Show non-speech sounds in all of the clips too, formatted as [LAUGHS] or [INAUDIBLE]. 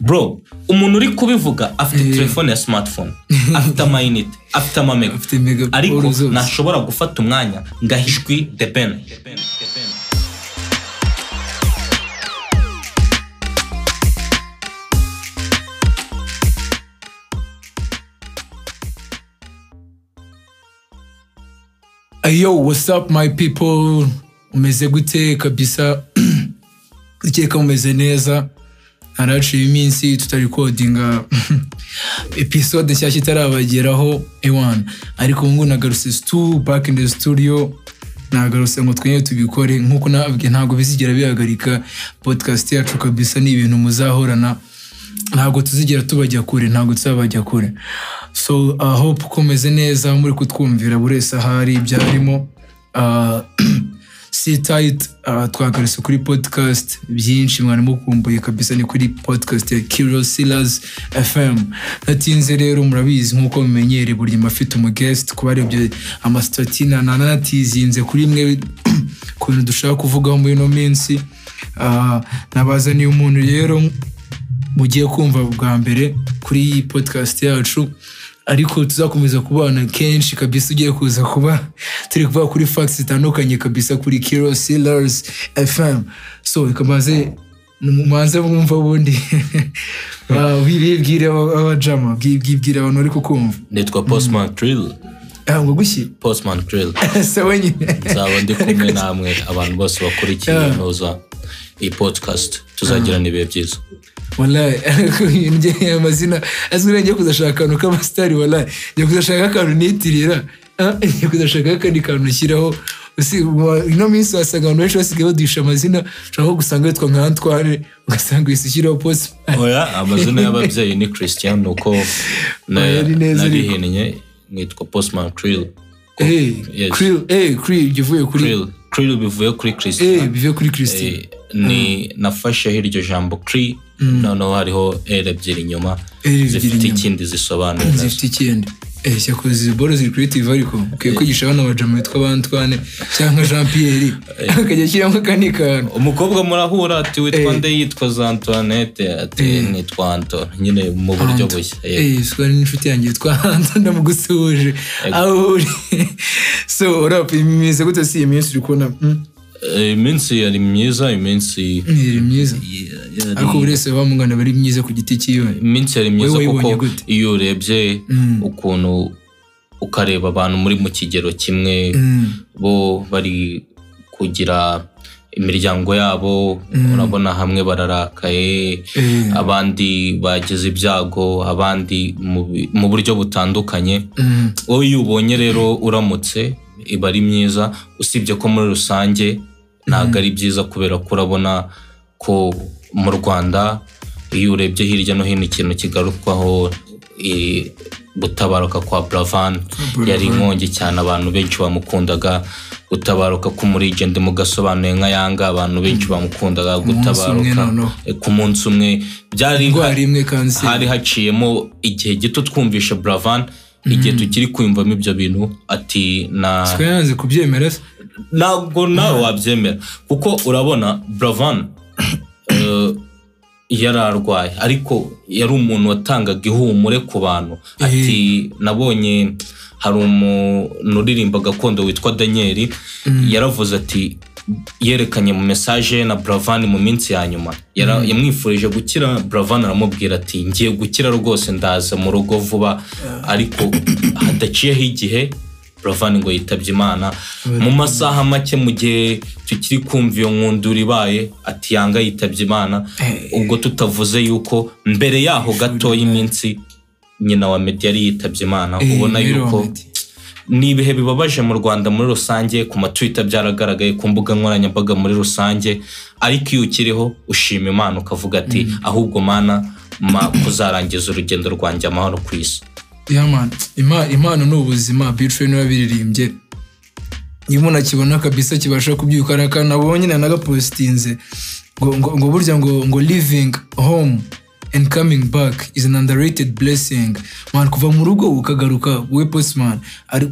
bro umuntu uri kubivuga afite Eh. telefone ya smartphone afite amayinite afite amamega ariko ntashobora gufata umwanya ijwi the ben Yo, what's up my people? Umeze gute kabisa? [CLEARS THROAT] Ukeka mumeze neza? Haraciye iminsi tutarikodinga [LAUGHS] episode nshyashya itarabageraho ewan ariko ubu ngubu nagarutse stu back in the studio. Nagarutse ngo twenge tubikore. Nk'uko nababwiye ntabwo bizigera bihagarika. Podcast yacu kabisa ni ibintu muzahorana. Ntabwo tuzigera tubajya kure ntabwo tuzabajya kure. So hope ko meze neza muri kutwumvira buri wese ahari ibyarimo. [CLEARS THROAT] si tight. Uh, twagarutse kuri podcast. Byinshi mwari mukumbuye kabisa ni kuri podcast ya Kiro Silas FM natinze rero murabizi nk'uko mumenyereye buri nyuma afite umugest kuba arebye amasitatina nanatizinze kuri imwe [CLEARS THROAT] ku bintu dushaka kuvugaho muri ino minsi. Uh, nabazaniye umuntu rero mugiye kumva bwa mbere kuri iyi podcast yacu. Ariko tuzakomeza kubana kenshi kabisa ugiye kuza kuba turi kuvuga kuri facts zitandukanye kabisa kuri Kiro Sealers FM so reka maze mumanze mwumva ubundi. [LAUGHS] Ah, bibwire abajama bwibwire abantu bari kukumva. Nitwa postman drill Ah, ngo gushyira. Postman drill [LAUGHS] se wenyine. Nzaba ndi kumwe namwe abantu bose bakurikiye ntuza iyi podcast tuzagirana ibihe byiza. Wallahi ariko [LAUGHS] njye amazina azwi ngiye kuzashaka akantu k'abasitari wallahi. Ngiye kuzashaka akantu nitirira Ah, [LAUGHS] ngiye kuzashaka akandi kantu nshyiraho. Usi- wa- ino minsi wasanga abantu benshi basigaye baduhisha amazina ushobora nko gusanga witwa nka Antoine ugasanga wese ushyiraho post. Oya amazina [LAUGHS] y'ababyeyi ni christian nuko na- Oya, ari neza ariko. narihinnye nitwa postman drill hey Yes. krill hey krill ivuye kuri drill bivuye kuri christian bivuye kuri Eh, ni nafasheho iryo jambo. Kri noneho hariho r ebyiri inyuma. Zifite ikindi zisobanuye. Zifite ikindi. Eh cyakoze izi boro ziri creative ariko ukwiye kwigisha abana bajama bitwa ba Antoine cyangwa Jean Pierre. [LAUGHS] Akajya ashyiramo akandi kantu. Umukobwa murahura ati witwa Eh. nde? Yitwa za antoinette. Ati nitwa anto nyine mu buryo bushya. Eh, Eh, siko n'inshuti yanjye yitwa [LAUGHS] Anto ndamugusuhuje aho uri. [LAUGHS] So rap imeze gute si iyi minsi uri kubona? Mm, eh, iminsi yari myiza iminsi iri myiza. yari- ariko buri wese bamugana bari myiza ku giti cyiwe. Iminsi yari myiza kuko iyo urebye ukuntu ukareba abantu muri mu kigero kimwe Mm, bo bari kugira imiryango yabo urabona hamwe bararakaye eh, abandi bagize ibyago abandi mu buryo butandukanye. Mm, wowe iyo ubonye rero uramutse iba ari myiza usibye ko muri rusange ntabwo ari byiza kubera ko urabona ko mu rwanda iyo urebye hirya no hino ikintu kigarukwaho gutabaruka kwa buravan yari inkongi cyane abantu benshi bamukundaga. Gutabaruka k'umurigende mugasobanuye nka yanga abantu benshi bamukundaga. Umwe gutabaruka eh, ku munsi umwe. Byari hari haciyemo igihe gito twumvishe buravan igihe tukiri kwiyumvamo ibyo bintu ati na yanze kubyemera se. Ntabwo nawe wabyemera. Kuko urabona buravan [COUGHS] eh, yari arwaye ariko yari umuntu watangaga ihumure ku bantu. Ati nabonye hari umuntu uririmba gakondo witwa daniel. Yaravuze ati yerekanye mu mesaje na buravan mu minsi ya nyuma. Yara- yamwifurije gukira buravan aramubwira ati ngiye gukira rwose ndaza mu rugo vuba. Ariko [COUGHS] hadaciyeho igihe buravan ngo yitabye imana. Mu masaha make mu gihe tukiri kumva iyo nkundura ibaye ati yanga yitabye imana. Ubwo tutavuze yuko mbere yaho gatoya iminsi nyina wa meddy yari yitabye imana. Ubona yuko. Ni ibihe bibabaje mu rwanda muri rusange? Ku matwita byaragaragaye ku mbuga nkoranyambaga muri rusange. Ariko iyo ukiriho ushima imana ukavuga ati ahubwo mana ma kuzarangiza urugendo rwanjye amahoro ku isi. Yeah, man. Ima- impano ni ubuzima. Bitre ni we birimbye iyo umuntu akibona kabisa kibasha kubyuka hari akantu abonye na nagapositinze ngo, burya ngo, ngo living home. And coming back is an underrated blessing. Man kuva mu rugo ukagaruka we postman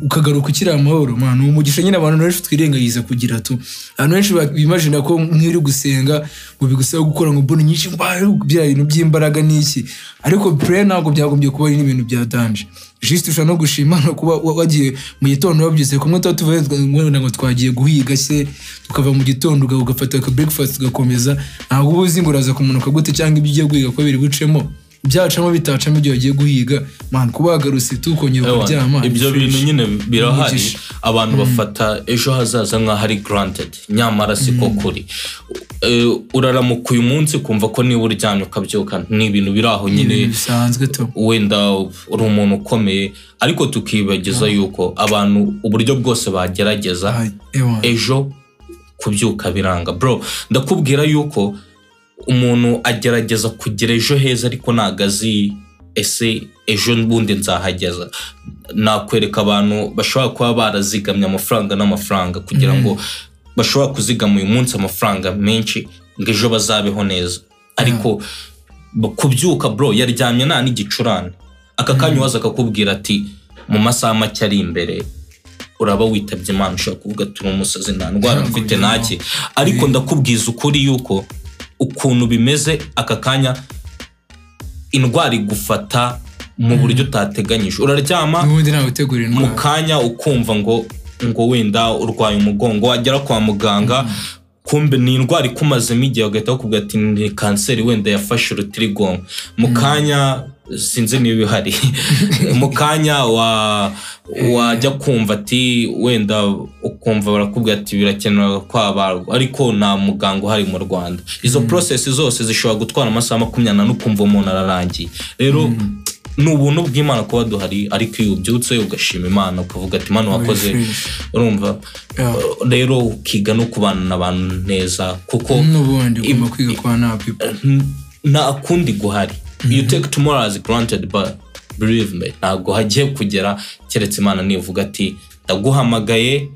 ukagaruka ukiri amahoro. Man uwo mugisha nyine abantu benshi twirengagiza kugira tu. Abantu benshi bimagina ko nk'iyo uri gusenga ngo bigusaba gukora ngo mbona nyinshi ah, bya bintu by'imbaraga n'iki? Ariko prayer ntabwo byagombye kuba ari n'ibintu bya danje juste ushobora no gushima no kuba wa- wagiye mu gitondo wabyutse kumwe tuba tuvuye wenda ngo twagiye guhiga se tukava mu gitondo uga- ugafata aka breakfast ugakomeza. Ntabwo uba uzi ngo uraza kumanuka gute cyangwa ibyo ugiye guhiga ko biri bucemo. Byacamo bitacamo ibyo wagiye guhiga. Man kuba wagarutse tukongera ukaryama ibyo bintu nyine birahari. Abantu bafata ejo hazaza nk'aho ari granted. Nyamara siko kuri. Eh, uraramuka uyu munsi kumva ko niba uryamye ukabyuka ni ibintu biri aho nyine. Wenda uri umuntu ukomeye. Ariko tukibagiza yuko abantu uburyo bwose bagerageza Ah, ejo kubyuka biranga. Bro ndakubwira yuko umuntu agerageza kugira ejo heza ariko ntabwo azi ese ejo bundi nzahageza. Nakwereka abantu bashobora kuba barazigamye amafaranga n'amafaranga kugira ngo bashobora kuzigama uyu munsi amafaranga menshi ngo ejo bazabeho neza. Ariko b- kubyuka bro yaryamye nta n'igicurane. Aka kanya waza akakubwira ati mu masaha make ari imbere uraba witabye imana ushobora kuvuga turi umusazi nta ndwara mfite ntaki ariko ndakubwiza ukuri yuko ukuntu bimeze aka kanya indwara igufata mu buryo utateganyije. Uraryama mu kanya ukumva ngo ngo wenda urwaye umugongo wagera kwa muganga kumbe ni indwara ikumazemo igihe bagahita bakubwira ati ni kanseri wenda yafashe urutirigongo. Mu kanya sinzi niba ihari. [LAUGHS] Mu kanya wa wajya kumva ati wenda ukumva barakubwira ati birakenewe kwabarwa ariko nta muganga uhari mu rwanda. Izo process zose zishobora gutwara amasaha makumyabiri n'ane ukumva umuntu ararangiye. Rero ni ubuntu bw'imana kuba duhari ariko iyo ubyutse ugashima imana ukavuga ati imana wakoze. Urumva? Rero ukiga no kubana n'abantu neza kuko n'ubundi ugomba kwiga kwa nta people. N- nta kundi guhari. You take tomorrow as granted but believe me ntabwo hagiye kugera keretse imana nivuga ati ndaguhamagaye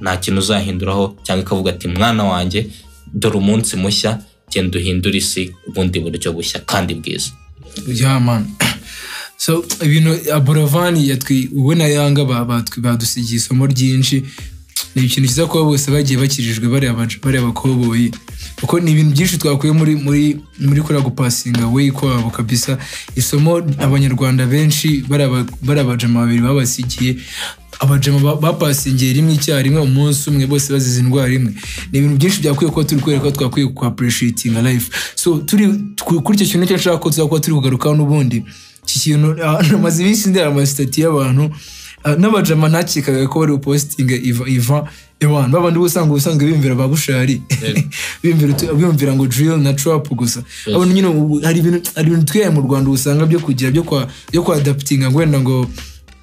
nta kintu uzahinduraho. Cyangwa ikavuga ati mwana wanjye dore umunsi mushya genda uhindure isi ubundi buryo bushya kandi bwiza. [CLEARS THROAT] So ibintu aboravani yatwi we na yanga badusigiye isomo ryinshi. Ni ikintu cyiza kuba bose bagiye bakijijwe bariya bakoboyi. Kuko ni ibintu byinshi twakuye muri muri muri kuriya gupasinga we kwabo kabisa. Isomo abanyarwanda benshi bariya ba- bariya bajama babiri babasigiye. Abajama ba- bapasingiye rimwe icyarimwe umunsi umwe bose bazize indwara imwe. Ni ibintu byinshi byakwiye kuba turi kwereka twakwiye ku appreciating life. So turi ku- kuri icyo kintu ni cyo nshaka ko tuzakuba turi kugarukaho n'ubundi iki kintu ah, [LAUGHS] namaze iminsi ndera amasitati y'abantu ah, n'abajama ntakekaga ko bari bupositinga iva iva ewan babandi uba usanga ubusanzwe biyumvira ba bushari. [LAUGHS] Biyumvira ngo drill na trap gusa. Abantu nyine hari ibintu hari ibintu twihaye mu rwanda usanga byo kugira byo kwa byo kwa adaptinga ngo wenda ngo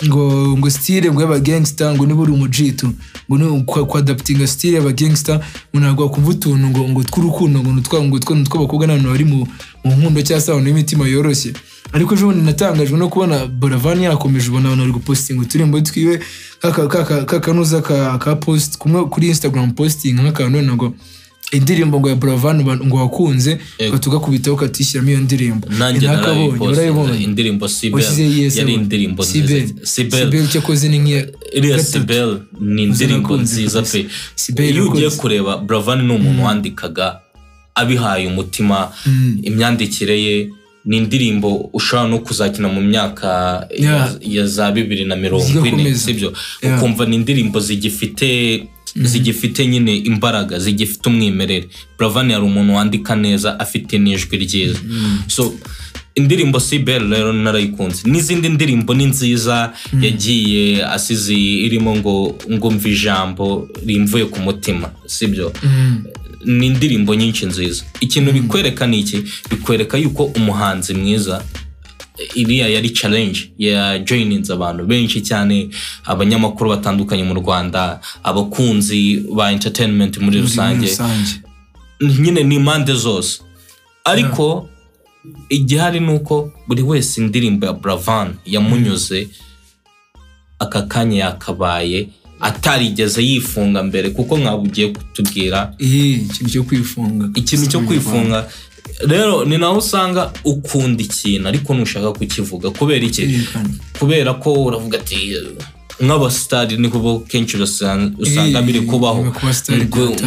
ngo ngo style ngo y'aba gangster ngo niba uri umujitu ngo ni kwa, adaptinga style y'aba gangster ngo ntabwo wakumva utuntu ngo ngo tw'urukundo ngo nutwa ngo two tw'abakobwa n'abantu bari mu nkundo cyangwa se abantu b'imitima yoroshye. Ariko ejo bundi natangajwe no kubona Boravani yakomeje ubona abantu bari gupostinga uturimbo twiwe kaka kaka kakanuza ka kumwe kuri Instagram posting nk'akantu ngo indirimbo ngo ya Boravani ngo wakunze Yego. tugakubitaho ukatishyiramo iyo ndirimbo. Narayipostinze urayibonye indirimbo yes yari indirimbo Sibel. nziza sibel Sibel cyakoze ni nk'iya iriya sibel ni indirimbo nziza pe. Iyo ugiye kureba buravani ni umuntu wandikaga abihaye umutima imyandikire ye ni indirimbo ushobora no kuzakina mu myaka ya- za bibiri na mirongo ine sibyo? Ukumva ni indirimbo zigifite zigifite nyine imbaraga zigifite umwimerere. Buravani yari umuntu wandika neza afite n'ijwi ryiza. So indirimbo sibel rero narayikunze. N'izindi ndirimbo ni nziza yagiye asize irimo ngo ngo mva ijambo rimvuye ku mutima sibyo? Ni indirimbo nyinshi nziza. Ikintu bikwereka ni iki? Bikwereka yuko umuhanzi mwiza iriya yari challenge ya joyininze abantu benshi cyane abanyamakuru batandukanye mu rwanda abakunzi ba entertainment muri rusange. rusange. Nyine ni impande zose. Ariko igihari ni uko buri wese indirimbo ya buravan yamunyuze aka kanya yakabaye atarigeze yifunga mbere kuko mwaba ugiye kutubwira ikintu cyo kwifunga. Ikintu cyo kwifunga. Rero ni naho usanga ukunda ikintu ariko ntushaka kukivuga. Kubera iki? Kubera ko uravuga ati nk'abasitari niko bo kenshi usanga biri kubaho.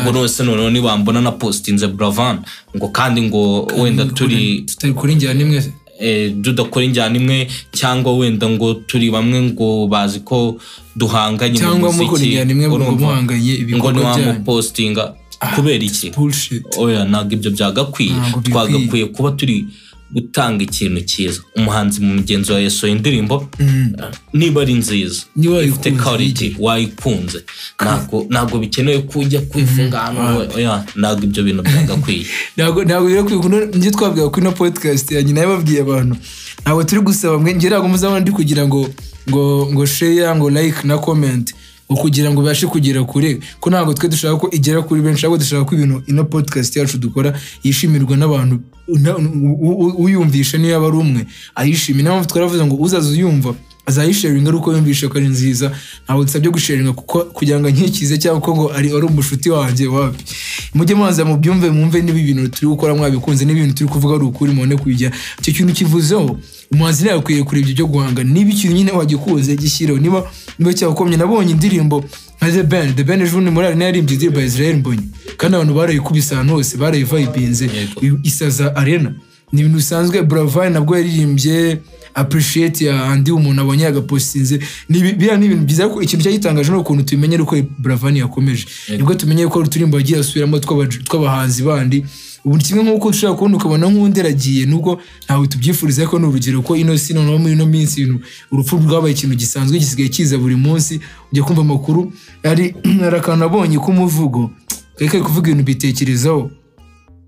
ngo nose noneho nibambona na postinze buravan ngo kandi ngo wenda turi tutari kuri njyana imwe eh, tudakora injyana imwe cyangwa wenda ngo turi bamwe ngo bazi ko duhanganye injyana imwe ngo byanyu ntiwamupostinga kubera iki? oya ntabwo ibyo byagakwiye. Twagakwiye kuba turi gutanga ikintu cyiza. Umuhanzi mu mugenzi wawe yasohoye indirimbo? Niba ari nziza. Niba ifite quality wayikunze. Ntabwo bikenewe kujya kwifunga ahantu oya ntabwo ibyo bintu byagakwiye [LAUGHS] ntabwo rero njye twabwira kuri ino podcast ya nyina yababwiye abantu. Ntabwo turi gusaba mwe njye ntabwo muzabona ndi kugira ngo ngo ngo share ngo like na comment. Ngo kugira ngo ibashe kugera kure. Ko ntabwo twe dushaka ko igera kuri benshi ahubwo dushaka ko ibintu ino podcast yacu dukora yishimirwa n'abantu uyumvisha niyo yaba ari umwe ayishimiye niyo mpamvu twaravuze ngo uzaza uyumva azayisharinga ari uko yumvishe ko ari nziza. Ntabwo dusabye gusharinga kuko kugira ngo nkikize cyangwa ko ngo ari ari umushuti wanjye wapi. Mujye mubanza mubyumve mwumve niba ibintu turi gukora mwabikunze niba ibintu turi kuvuga ari ukuri mubone kujya icyo kintu kivuzeho umuhanzi nawe akwiye kureba ibyo byo guhangana niba ikintu nyine wagikuze gishyireho niba niba cyakomye nabonye indirimbo nka The Ben The Ben ejo bundi muri arena yaririmbye indirimbo ya Israel Mbonyi. Kandi abantu barayikubise ahantu hose barayivayibinze isaza arena. Ni ibintu bisanzwe Buravan nabwo yaririmbye appreciate ya andi umuntu abonye ibi- biriya ni ibintu byiza ko ikintu cyagitangaje ni ukuntu tubimenye uko Buravan yakomeje. Nibwo tumenye ko uturimbo yagiye asubiramo tw'aba- tw'abahanzi bandi. Ubu kimwe nk'uko ushobora kubona ukabona nk'undi aragiye nubwo ntawe tubyifuriza ko ni urugero ko ino si noneho muri ino minsi urupfu rwabaye ikintu gisanzwe gisigaye kiza buri munsi ujya kumva amakuru ari [CLEARS THROAT] hari akantu nabonye k'umuvugo kari kuvuga ibintu bitekerezaho.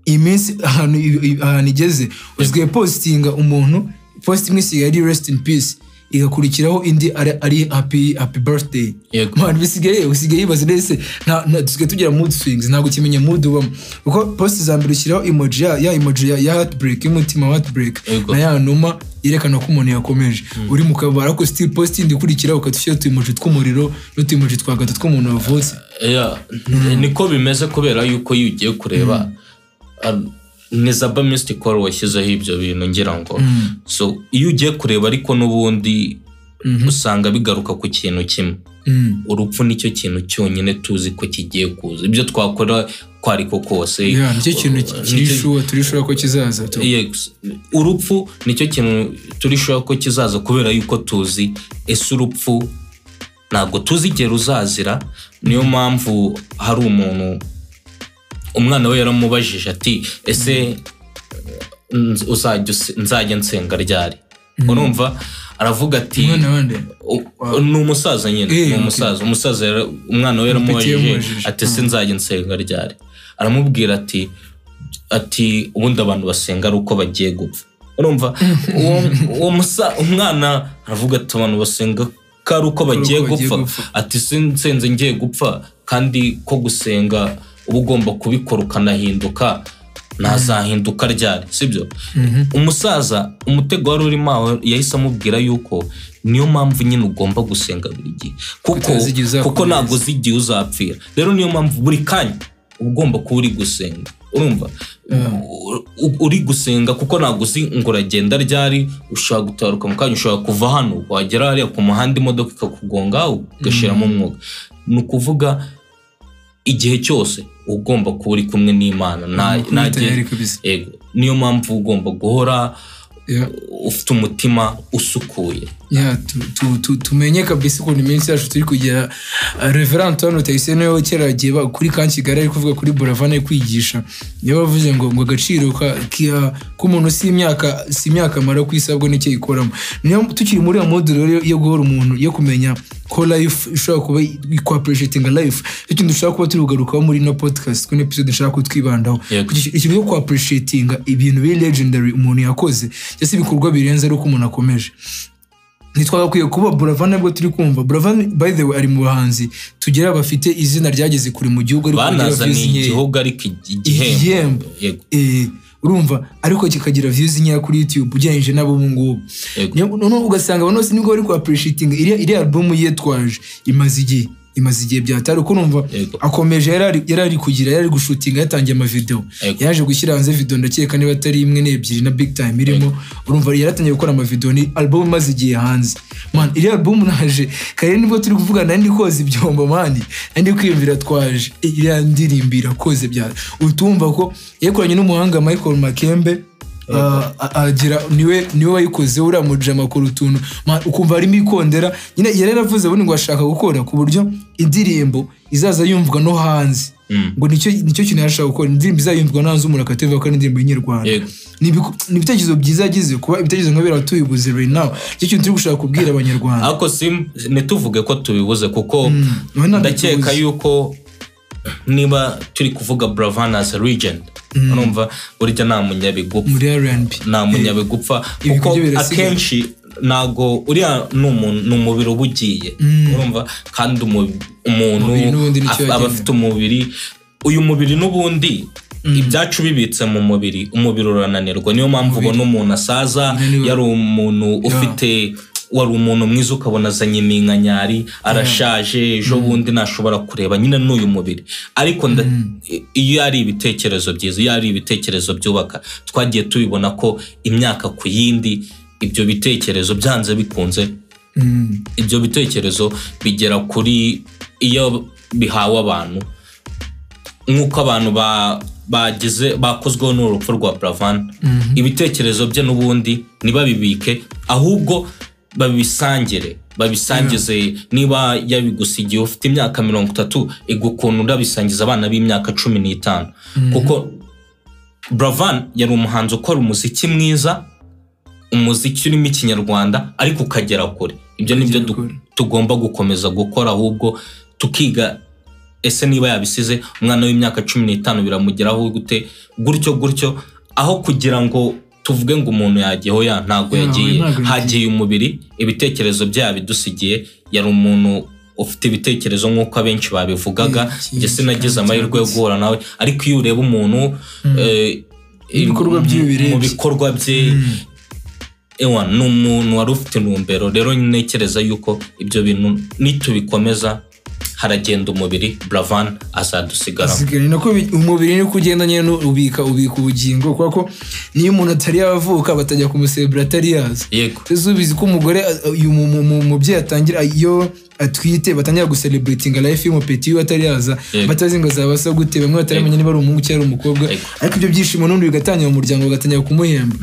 Iyi minsi ahantu igeze usigaye positinga umuntu post imwe isigaye ari rest in peace. Igakurikiraho indi ari, ari happy, happy birthday. Man bisigaye usigaye yibaza nta- dusigaye tugira mood swings ntabwo ukimenya mood ubamo. Kuko post za mbere ushyiraho emoji ya, ya emoji ya, ya heartbreak y'umutima wa heartbreak na ya numa yerekana ko umuntu yakomeje. Uri mu kabara ko still post indi ikurikiraho ukatushyira utu emoji tw'umuriro n'utu emoji twa gatatu tw'umuntu wavutse. Yeah, niko bimeze kubera yuko iyo ugiye kureba ah, ni zaba call washyizeho ibyo bintu ngira ngo. So iyo ugiye kureba ariko n'ubundi usanga bigaruka ku kintu kimwe. Mm. urupfu ni cyo kintu cyonyine tuzi ko kigiye kuza. Ibyo twakora ko ariko kose ni cyo kintu kiri nicyo- sure turi sure ko kizaza urupfu ni cyo kintu turi sure ko kizaza kubera yuko tuzi. Ese urupfu ntabwo tuzi igihe ruzazira niyo mpamvu hari umuntu umwana we yaramubajije ati ese nzajya nsenga ryari? Urumva aravuga ati ni umusaza nyine Eh, ni umusaza. Umusaza umwana we yaramubajije ati ese nzajya nsenga ryari? Aramubwira ati ati ubundi abantu basenga ari uko bagiye gupfa. Urumva [LAUGHS] uwo umwana aravuga ati abantu basenga ko ari uko bagiye gupfa. ati se nsenze ngiye gupfa kandi ko gusenga uba ugomba kubikora ukanahinduka ntazahinduka ryari sibyo umusaza umutego wari urimo aho yahise amubwira yuko niyo mpamvu nyine ugomba gusenga buri gihe. Kuko ntabwo uzi igihe uzapfira. Rero niyo mpamvu buri kanya uba ugomba kuba uri gusenga. Urumva? U- uri gusenga kuko ntabwo uzi ngo uragenda ryari ushobora gutaruka mu kanya ushobora kuva hano wagera hariya ku muhanda imodoka ikakugonga ugashyiramo umwuka ni ukuvuga igihe cyose ugomba kuba uri kumwe n'imana. Niyo mpamvu ugomba guhora ufite umutima usukuye. Tumenye kabisa ukuntu iminsi yacu turi kugera. Uh, reverend antoine utayise ni we kera yagiye kuri kan kigali ari kuvuga kuri buravana ari kwigisha. Niyo bavuze ngo ngo agaciro ka- ka- k'umuntu si imyaka si imyaka amara ku isi ahubwo ni cyo yikoramo niyo tukiri muri iyo mode rero yo- yo guhora umuntu yo kumenya ko life ishobora kuba kwapureshetinga life. Icyo kintu dushaka kuba turi kugarukaho muri ino podcast kuri episode dushaka ko twibandaho ikintu cyo kwapureshetinga ibintu biri legendary umuntu yakoze cyangwa se ibikorwa birenze ari uko umuntu akomeje. Ntitwagakwiye kuba buravan nabwo turi kumva. Buravan by the way ari mu bahanzi. Tugera bafite izina ryageze kure mu gihugu ariko banazaniye igihugu ariko igi- igihembo. Urumva ariko kikagira views nkeya kuri youtube ugereranyije n'abo ubu ngubu. Noneho ugasanga abantu bose ni bwo bari ku appreciating. Iriya album yitwaje imaze igihe. Imaze igihe byatari uko numva akomeje yari ari- kugira yari ari gushutinga yatangiye amavideo. Yego. yaje gushyira hanze video ndakeka niba atari imwe n'ebyiri na big time irimo. Urumva yaratangiye gukora amavideo ni album imaze igihe hanze. Man iri album naje kare ni bwo turi kuvugana ndi koza ibyombo mani ndi kwiyumvira twaje. Iriya ndirimbo irakoze bya utumva ko yakoranye n'umuhanga Michael Makembe Ah, a- agira ni we ni we wayikoze uriya mujama akora utuntu. Ukumva harimo ikondera nyine yari yaravuze ubundi ngo ashaka gukora ku buryo indirimbo izaza yumvwa no hanze. Mm. ngo ni cyo ni cyo kintu yashaka gukora. Indirimbo izayumvwa no hanze umuntu akatevuga ko ari indirimbo y'inyarwanda. Ni ibitekerezo byiza yagize kuba ibitekerezo nka biriya tubibuze right now. Nicyo kintu turi gushaka kubwira abanyarwanda. ariko sim- ntituvuge ko tubibuze kuko ntabwo ndakeka yuko niba turi kuvuga buravan as a legend urumva burya nta munyabigupfa muri R&B nta munyabigupfa Ibi kuko akenshi ntago uriya ni umubiri uba ugiye. Urumva? Kandi umu- umuntu aba afite umubiri. Uyu mubiri n'ubundi ibyacu bibitse mu mubiri. Umubiri urananirwa. Niyo mpamvu ubona umuntu asaza yari umuntu ufite wari umuntu mwiza ukabona azanye iminkanyari arashaje ejo bundi ntashobora kureba. Nyine n'uyu mubiri. Ariko nda- iyo ari ibitekerezo byiza iyo ari ibitekerezo byubaka twagiye tubibona ko imyaka ku yindi ibyo bitekerezo byanze bikunze. Mm. ibyo bitekerezo bigera kuri iyo bihawe abantu. Nk'uko abantu ba- bagize bakozweho n'urupfu rwa buravan ibitekerezo bye n'ubundi ntibabibike ahubwo babisangire babisangize. Niba yabigusigiye ufite imyaka mirongo itatu ukuntu urabisangiza abana b'imyaka cumi n'itanu. Kuko buravan yari umuhanzi ukora umuziki mwiza umuziki urimo ikinyarwanda ariko ukagera kure. Ibyo ni byo tugomba gukomeza gukora ahubwo tukiga ese niba yabisize umwana w'imyaka cumi n'itanu biramugeraho gute? Gutyo gutyo aho kugira ngo tuvuge ngo umuntu yagiyeho ya ntabwo Ya, yagiye. yagiye. hagiye umubiri ibitekerezo bye yabidusigiye yari umuntu ufite ibitekerezo nk'uko abenshi babivugaga. Njye sinagize amahirwe yo guhura nawe. Ariko iyo ureba umuntu eh, Ibikorwa bye mu- bikorwa bye ewa ni umuntu wari ufite intumbero. Rero ntekereza yuko ibyo bintu nitubikomeza haragenda umubiri buravan azadusigaramo ni umubiri niko ugenda nyine ubika ubika ubugingo kubera ko niyo umuntu atari yavuka batajya kumusebura atari yaza. Yego. Ubizi ko umugore uyu mu- mu- mu- mubyeyi atangira iyo atwite batangira guselebratinga life y'umupeti we atari yaza. Batazi ngo azaba asa gute bamwe bataramenya niba ari umuhungu cyangwa ari umukobwa. Ariko ibyo byishimo n'undi bigatangira mu muryango bagatangira kumuhemba.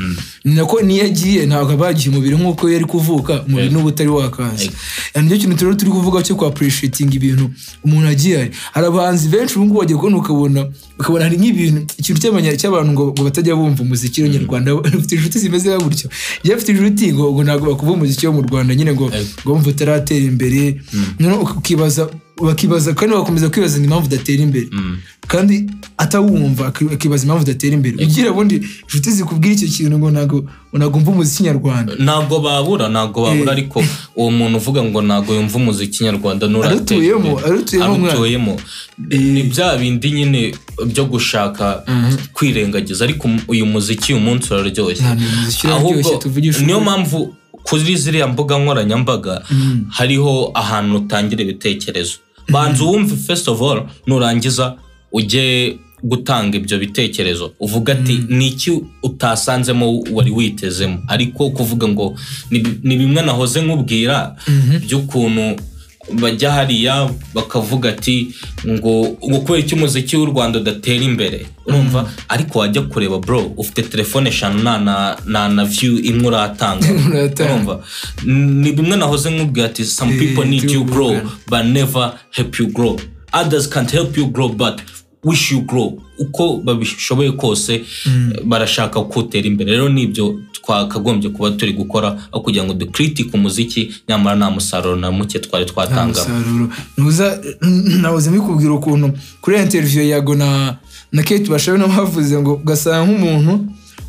Ni nako niyo agiye ntabwo aba yagiye umubiri nk'uko yari kuvuka umubiri n'ubu utari wakaza. Yani ni cyo kintu turimo turi kuvuga cyo kwa appreciating ibintu umuntu agiye hari hari abahanzi benshi ubu ngubu wagiye kubona ukabona ukabona hari nk'ibintu ikintu cy'abantu ngo, batajya bumva umuziki w'abanyarwanda bafite [LAUGHS] inshuti zimeze gutyo. Iyo bafite inshuti ngo, ntabwo bakumva umuziki wo mu rwanda nyine ngo ngo wumva utaratera imbere ukibaza bakibaza kandi bagakomeza kwibaza impamvu udatera imbere. Kandi atawumva aki- akibaza impamvu udatera imbere. Ugira ubundi inshuti zikubwira icyo kintu ngo ntabwo wumva umuziki nyarwanda. Ntabwo babura ntabwo babura ariko uwo muntu uvuga ngo ntabwo yumva umuziki nyarwanda nuratera Arutuyemo, ni bya bindi nyine byo gushaka kwirengagiza ariko uyu muziki uyu munsi uraryoshye. Tuvugishe niyo mpamvu kuri ziriya mbuga nkoranyambaga hariho ahantu utangira ibitekerezo. Banza uwumve first of all nurangiza ujye gutanga ibyo bitekerezo. Uvuga ati ni iki utasanzemo wari witezemo? Ariko kuvuga ngo ni bi- ni bimwe nahoze nkubwira by'ukuntu bajya hariya bakavuga ati ngo ngo kubera iki umuziki w'u rwanda udatera imbere. Urumva? Ariko wajya kureba bro ufite telefone eshanu nta na na na view imwe uratanga. [LAUGHS] Urumva? Ni bimwe nahoze nkubwira ati some people need you grow but never help you grow. Others can't help you grow but wish you grow. Uko babishoboye kose barashaka kutera imbere. Rero ni byo twakagombye kuba turi gukora aho kugira ngo dukritike umuziki nyamara nta musaruro na muke twari twatangamo. nahoze mbikubwira ukuntu kuri interview yago na na Kate Bashabe nabo bavuze ngo ugasanga nk'umuntu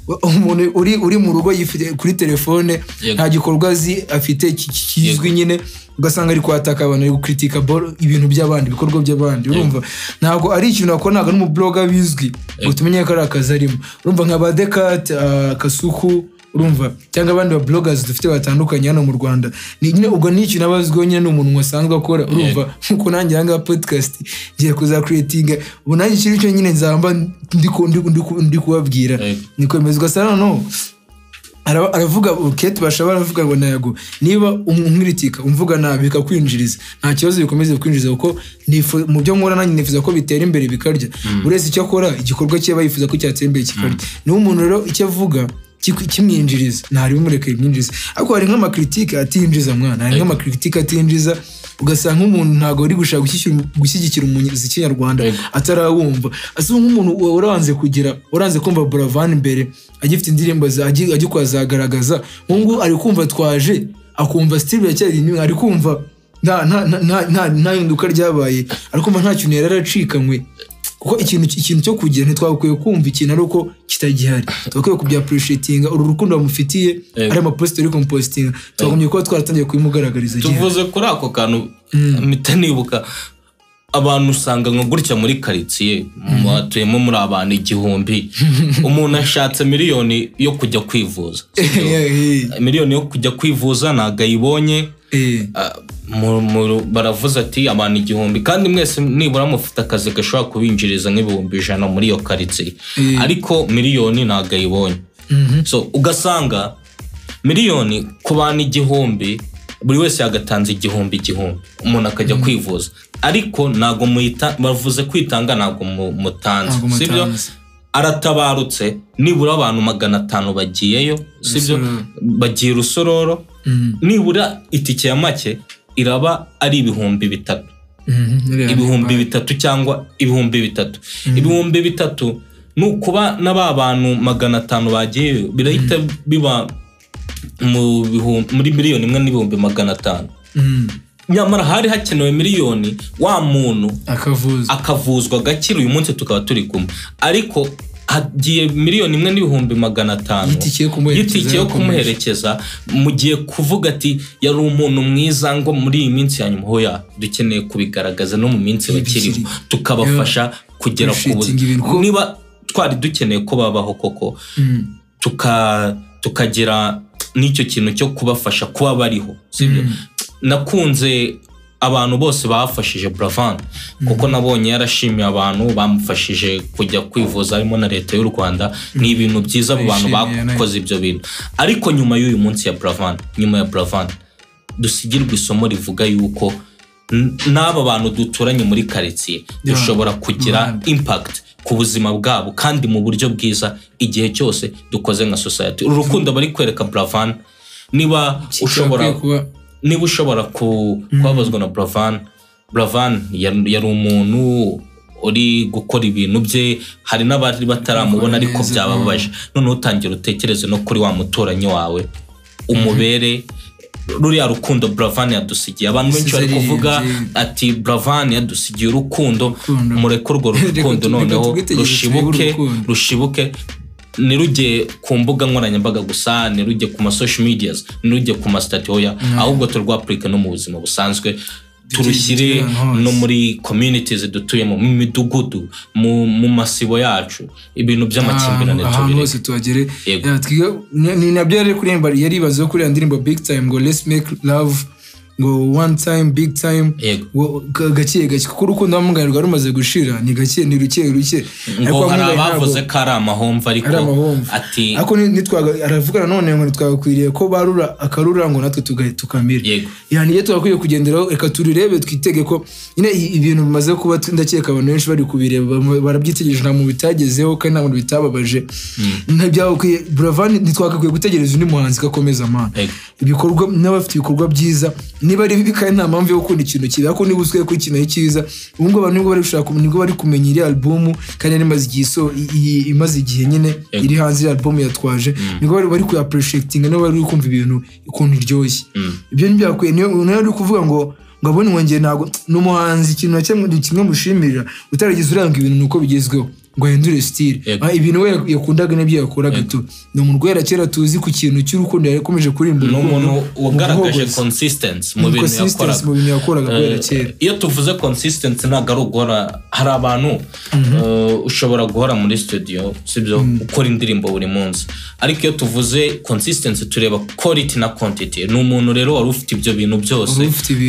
umuntu uri uri mu rugo yifite kuri telefone nta gikorwa azi afite ki- ki- kizwi nyine ugasanga ari kwataka abantu ari gukritika ibintu by'abandi ibikorwa by'abandi urumva? Ntabwo ari ikintu wakora ntabwo ari umubloga bizwi ngo tumenye ko ari akazi arimo. Urumva nka ba Decat uh, Kasuku urumva? Cyangwa abandi ba bloggers dufite batandukanye hano mu rwanda. Ni nyine ubwo ni ikintu aba azwiho nyine ni umuntu wasanzwe akora? Urumva? Nkuko nanjye aha ngaha podcast ngiye kuza creatinga ubu nanjye ikiri cyo nyine nzamba ndi ku- ndi ku- ndi ku- ndi kubabwira ni kwemeza ugasanga noneho aravuga kate bashaba aravuga ngo nayago niba umwiritika umvuga nabi bikakwinjiriza. Nta kibazo bikomeze kwinjiriza kuko mu byo nkora nanjye nifuza ko bitera imbere bikarya. Buri wese icyo akora igikorwa cye aba yifuza ko cyatera imbere kikarya. Niba umuntu rero icyo avuga kimwinjiriza. Ntabimureke bimwinjiriza ariko hari nk'amakritike atinjiza mwana. Hari nk'amakritike atinjiza ugasanga nk'umuntu ntabwo ari gushaka gushyigikira- umuziki nyarwanda atarawumva asa nk'umuntu waranze kugira waranze kumva buravan imbere agifite indirimbo za- agi- agikora zagaragaza. Nk'ubu ari kumva twaje akumva stili biracyari inyuma ari kumva nta nta- nta- nta- nta- nta hinduka ryabaye. Ari kumva nta kintu yari yaracikanywe kuko ikintu ikintu cyo kugira ntitwagakwiye kumva ikintu ari uko kitagihari twagakwiye kubyapurishitinga uru rukundo bamufitiye ari amaposita uri kumupositinga twagombye kuba twaratangiye kubimugaragariza tuvuze kuri ako kantu mpita nibuka abantu usanga nka gutya muri karitsiye hatuyemo muri abantu igihumbi. [LAUGHS] Umuntu ashatse miliyoni yo kujya kwivuza [LAUGHS] miliyoni yo kujya kwivuza ntabwo ayibonye. Baravuze ati abantu igihumbi. Kandi mwese nibura mufite akazi gashobora kubinjiriza nk'ibihumbi ijana muri iyo karitsiye Eh. ariko miliyoni ntabwo ayibonye. So ugasanga miliyoni ku bantu igihumbi buri wese yagatanze igihumbi igihumbi. Umuntu akajya kwivuza. Ariko ntabwo muyita bavuze kwitanga ntabwo mu- mutanze. Sibyo. Aratabarutse nibura abantu magana atanu bagiyeyo sibyo? Bagiye rusororo. Mm, nibura itike ya make iraba ari ibihumbi bitatu. Mhm, iriya ibihumbi bitatu cyangwa ibihumbi bitatu. Ibihumbi bitatu ni ukuba na ba bantu magana atanu bagiyeyo birahita biba muri miliyoni imwe n'ibihumbi magana atanu nyamara hari hakenewe miliyoni wa muntu akavuzwa. agakira uyu munsi tukaba turi kumwe. Ariko hagiye miliyoni imwe n'ibihumbi magana atanu. Y'itike yo kumuherekeza mu gihe kuvuga ati yari umuntu mwiza ngo muri iyi minsi ya nyuma. Hoya dukeneye kubigaragaza no mu minsi bakiriho tukabafasha kugera ku buzima. niba twari dukeneye ko babaho koko Mm, tuka tukagira n'icyo kintu cyo kubafasha kuba bariho sibyo nakunze abantu bose bafashije buravan kuko nabonye yarashimiye abantu bamufashije kujya kwivuza harimo na leta y'u rwanda. Ni ibintu byiza abo bantu bakoze ibyo bintu. Ariko nyuma y'uyu munsi ya buravan nyuma ya buravan dusigirwe isomo rivuga yuko n'aba bantu duturanye muri karitsiye dushobora kugira Rwanda. impact ku buzima bwabo kandi mu buryo bwiza igihe cyose dukoze nka society. Uru rukundo bari kwereka buravan niba ushobora niba ushobora ku- kubabazwa na buravan buravan yari umuntu uri gukora ibintu bye hari n'abari bataramubona ariko byababaje. noneho utangira utekereze no kuri wa muturanyi wawe. Umubere ruriya rukundo buravan yadusigiye. Abantu benshi bari kuvuga ati buravan yadusigiye urukundo mureke urwo [LAUGHS] rukundo noneho rushibuke rushibuke. Ntirujye ku mbuga nkoranyambaga gusa ntirujye ku ma social medias ntirujye ku ma stati hoya ahubwo turwapurike no mu buzima busanzwe. Turushyire ahantu no muri communities dutuyemo mu midugudu mu, masibo yacu. Ibintu by'amakimbirane ahantu tubireke hose tuhagere. Ni na byo yari kuririmba yari ibazeho kuri ya ndirimbo big time ngo let's make love. Ngo one time big time ngo ga- gake gake. Kuko urukundo wamugana rwari rumaze gushira ni gake ni ruke ruke. Ngo hari abavuze ko ari amahomvu ariko ati ariko aravuga nanone ngo ntitwagakwiriye ko barura akarura ngo natwe tukamira yani iyo twagakwiye kugenderaho reka turirebe twitege ko nyine ibintu bimaze kuba ndakeka abantu benshi bari kubireba barabyitegereje nta muntu bitagezeho kandi nta muntu bitababaje. Ntibyagakwiye buravani ntitwagakwiye gutegereza undi muhanzi ko akomeza amana. Ibikorwa n'abafite ibikorwa byiza niba ari bibi kandi nta mpamvu yo gukunda ikintu kibi ariko niba uzwiye ko ikintu ari cyiza ubu ngubu abantu ni bwo bari gushaka ni bwo bari kumenya iri alubumu kandi yari imaze igihe iso imaze igihe nyine iri hanze iri alubumu yatwaje. Nibwo bari bari kuyapureshekitinga nibo bari kumva ibintu ukuntu iryoshye. Ibyo ntibyakwiye niyo uri kuvuga ngo ngo abone njye ntabwo ni umuhanzi ikintu na kimwe ni kimwe mushimirira utaragize uranga ibintu nuko bigezweho. Ngo ahindure Yego. Ah, ibintu we yakundaga n'ibyo yakoraga tu. Ni umuntu guhera kera tuzi ku kintu cy'urukundo yakomeje kurimba ni umuntu wagaragaje mu consistency mu bintu yakoraga guhera Eh, kera. iyo tuvuze consistency ntabwo ari uguhora hari abantu eh, ushobora guhora muri studio sibyo? Ukora indirimbo buri munsi. Ariko iyo tuvuze consistency tureba quality na quantity. Ni umuntu rero wari ufite ibyo bintu byose.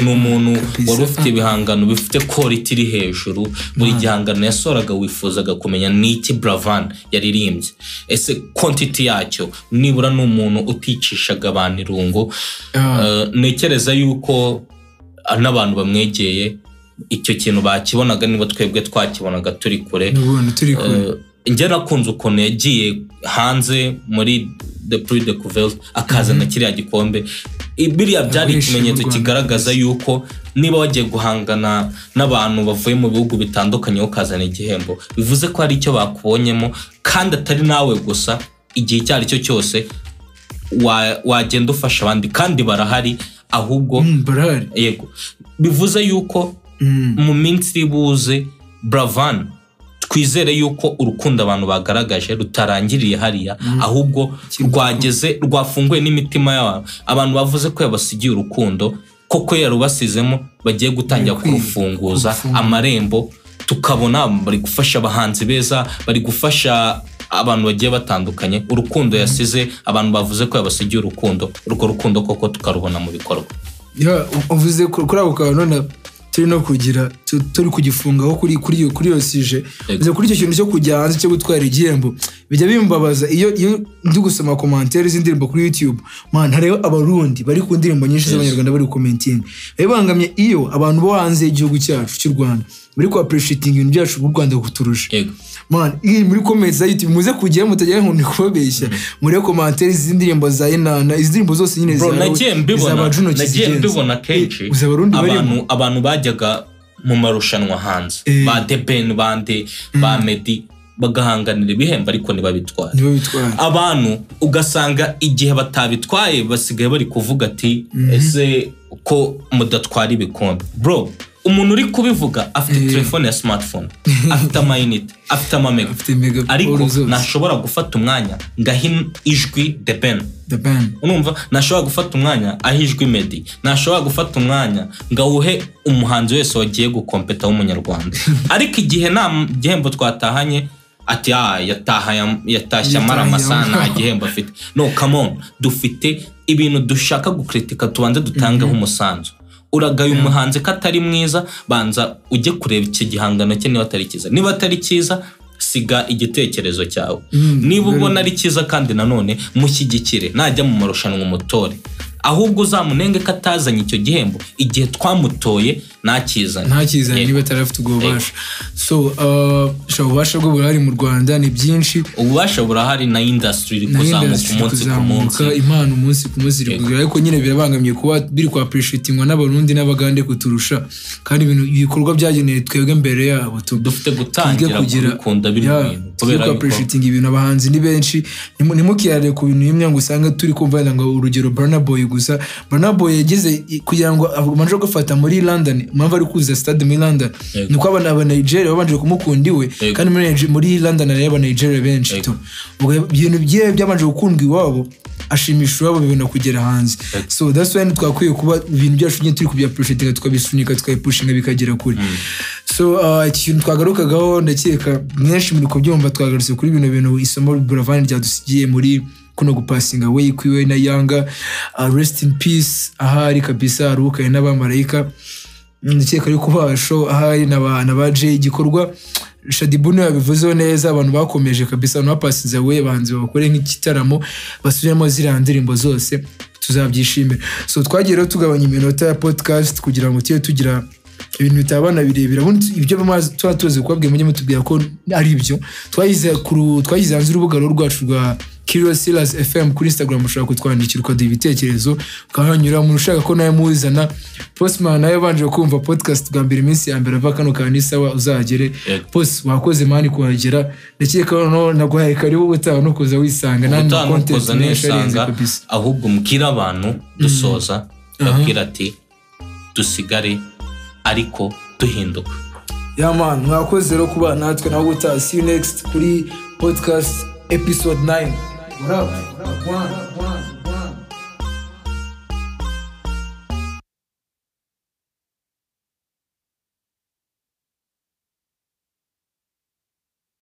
Ni umuntu wari ufite ibihangano bifite quality iri hejuru. Buri gihangano yasohoraga wifuzaga kumenya ni iki Bravan yaririmbye ese quantity yacyo? Nibura ni umuntu uticishaga abantu irungu. Ah. Eh, ntekereza yuko n'abantu bamwegeye. Icyo kintu bakibonaga niba twebwe twakibonaga turi kure. Njye nakunze ukuntu yagiye hanze muri the prix de couverte akazana kiriya gikombe. Biriya byari ikimenyetso kigaragaza yuko niba wagiye guhangana n'abantu bavuye mu bihugu bitandukanye ukazana igihembo bivuze ko hari icyo bakubonyemo kandi atari nawe gusa igihe icyo ari cyo cyose wa- wagenda ufasha abandi kandi barahari ahubwo Mm, yego. Bivuze yuko Mm. mu minsi iri buze buravan twizere yuko urukundo abantu bagaragaje rutarangiriye hariya ahubwo rwageze rwafunguye n'imitima yabo abantu bavuze ko yabasigiye urukundo koko yarubasizemo bagiye gutangira kurufunguza amarembo tukabona bari gufasha abahanzi beza bari gufasha abantu bagiye batandukanye. Urukundo yasize abantu bavuze ko yabasigiye urukundo. Urwo rukundo koko tukarubona mu bikorwa. Uvuze ku- kuri ako kantu turi no kugira tu- turi kugifungaho kuri kuri iyo sije. Kuri icyo kintu cyo kujya hanze cyo gutwara igihembo bijya bimbabaza iyo ndi gusoma komantere z'indirimbo kuri youtube. Man hariho abarundi bari ku ndirimbo nyinshi z'abanyarwanda bari komentinga bibangamye iyo abantu bo hanze y'igihugu cyacu cy'u rwanda. Bari ku appreciating ibintu byacu b'u rwanda kuturusha. Yego man iyi muri comments za youtube muze kujyayo mutagira ngo ndi kubabeshya muri komantere z'indirimbo za inana izi ndirimbo zose nyine bro za- nagiye mbibona izaba Juno mbibona kenshi abantu bajyaga mu marushanwa hanze. Eh. ba The Ben bande ba Meddy bagahanganira ibihembo ariko ntibabitware abantu ugasanga igihe batabitwaye basigaye bari kuvuga ati ese ko mudatwara ibikombe? Bro umuntu uri kubivuga afite telefone ya smartphone [LAUGHS] afite amayinite afite amamega ariko ntashobora gufata umwanya ngaha ijwi The Ben urumva ntashobora gufata umwanya aho ijwi medi. Ntashobora gufata umwanya ngo awuhe umuhanzi wese wagiye gukompeta w'umunyarwanda. [LAUGHS] Ariko igihe nta gihembo twatahanye ati ah yatashye amara amasaha nta amara." gihembo afite. No on. Dufite ibintu dushaka gukritika tubanze dutangeho umusanzu. Uragaye umuhanzi ko atari mwiza banza ujye kureba iki gihangano cye niba atari cyiza. Niba atari cyiza siga igitekerezo cyawe. Niba ubona ari cyiza kandi nanone mushyigikire. Najya mu marushanwa umutore. Ahubwo uzamunenge ko atazanye icyo gihembo. Igihe twamutoye ntakizane ntakizanye Yego. niba atarafite ubwo bubasha. So uh, sha ububasha bwo burahari mu rwanda ni byinshi. Ububasha burahari na industry iri kuzamuka umunsi ku munsi. Impano umunsi ku munsi iri Yego. kugera ariko nyine birabangamiye kuba biri kwa appreciatingwa n'abarundi n'abagande kuturusha. Kandi ibikorwa byagenewe twebwe mbere yabo dufite gutangira kubikunda bino Ya, bintu. Yuko appreciating ibintu abahanzi ni benshi. Ntimu- ntimukirare ku bintu bimwe ngo usange turi kumva ngo urugero Burna Boy gusa. Burna Boy yagize i- kugira ngo abanje gufata muri London. Impamvu ari kuza stade muri London. Yego. ni uko abana aba Nigeria babanje kumukunda iwe. Kandi muri London hari aba Nigeria benshi. Ibintu bye byabanje gukundwa iwabo ashimisha iwabo bibona kugera hanze. So that's why twakwiye kuba ibintu byacu nyine turi kubya appreciating tukabisunika tukabipushinga bikagera kure. So uh, iki kintu twagarukagaho ndakeka mwinshi muri kubyumva twagarutse kuri bino bintu isomo buravani ryadusigiye muri kuno gupasinga away kwiwe na yanga. Uh, rest in peace. Ahari kabisa aruhukaye n'abamarayika ndakeka ari kuba show ahari na ba na ba Jay igikorwa Shadibu ni we yabivuzeho neza abantu bakomeje kabisa abantu bapasinze away abahanzi bakore nk'igitaramo basubiremo ziriya ndirimbo zose tuzabyishimira so twagiye rero tugabanya iminota ya podcast kugira ngo tujye tugira ibintu bitabana birebire ibyo tuba tuzi kubabwira mujye mutubwira ko ari byo. Twayize hanze urubuga rwacu rwa Curious Silas FM kuri Instagram. Ushobora kutwandikira ukaduha ibitekerezo. Ukahanyura umuntu ushaka ko nawe muzana Postman nawe yabanje kumva podcast bwa mbere iminsi ya mbere ava kano kantu ni sawa uzagere. Yego. Post wakoze mani kuhagera. Ndakeka noneho naguhaye karibu ubutaha no kuza wisanga. N'andi nukoza menshi arenze kabisa. ahubwo mbwira abantu dusoza babwira ati dusigare ariko duhinduka ya man mwakoze rero kuba natwe nawe gutaha see you next kuri podcast episode 9 What up? What up?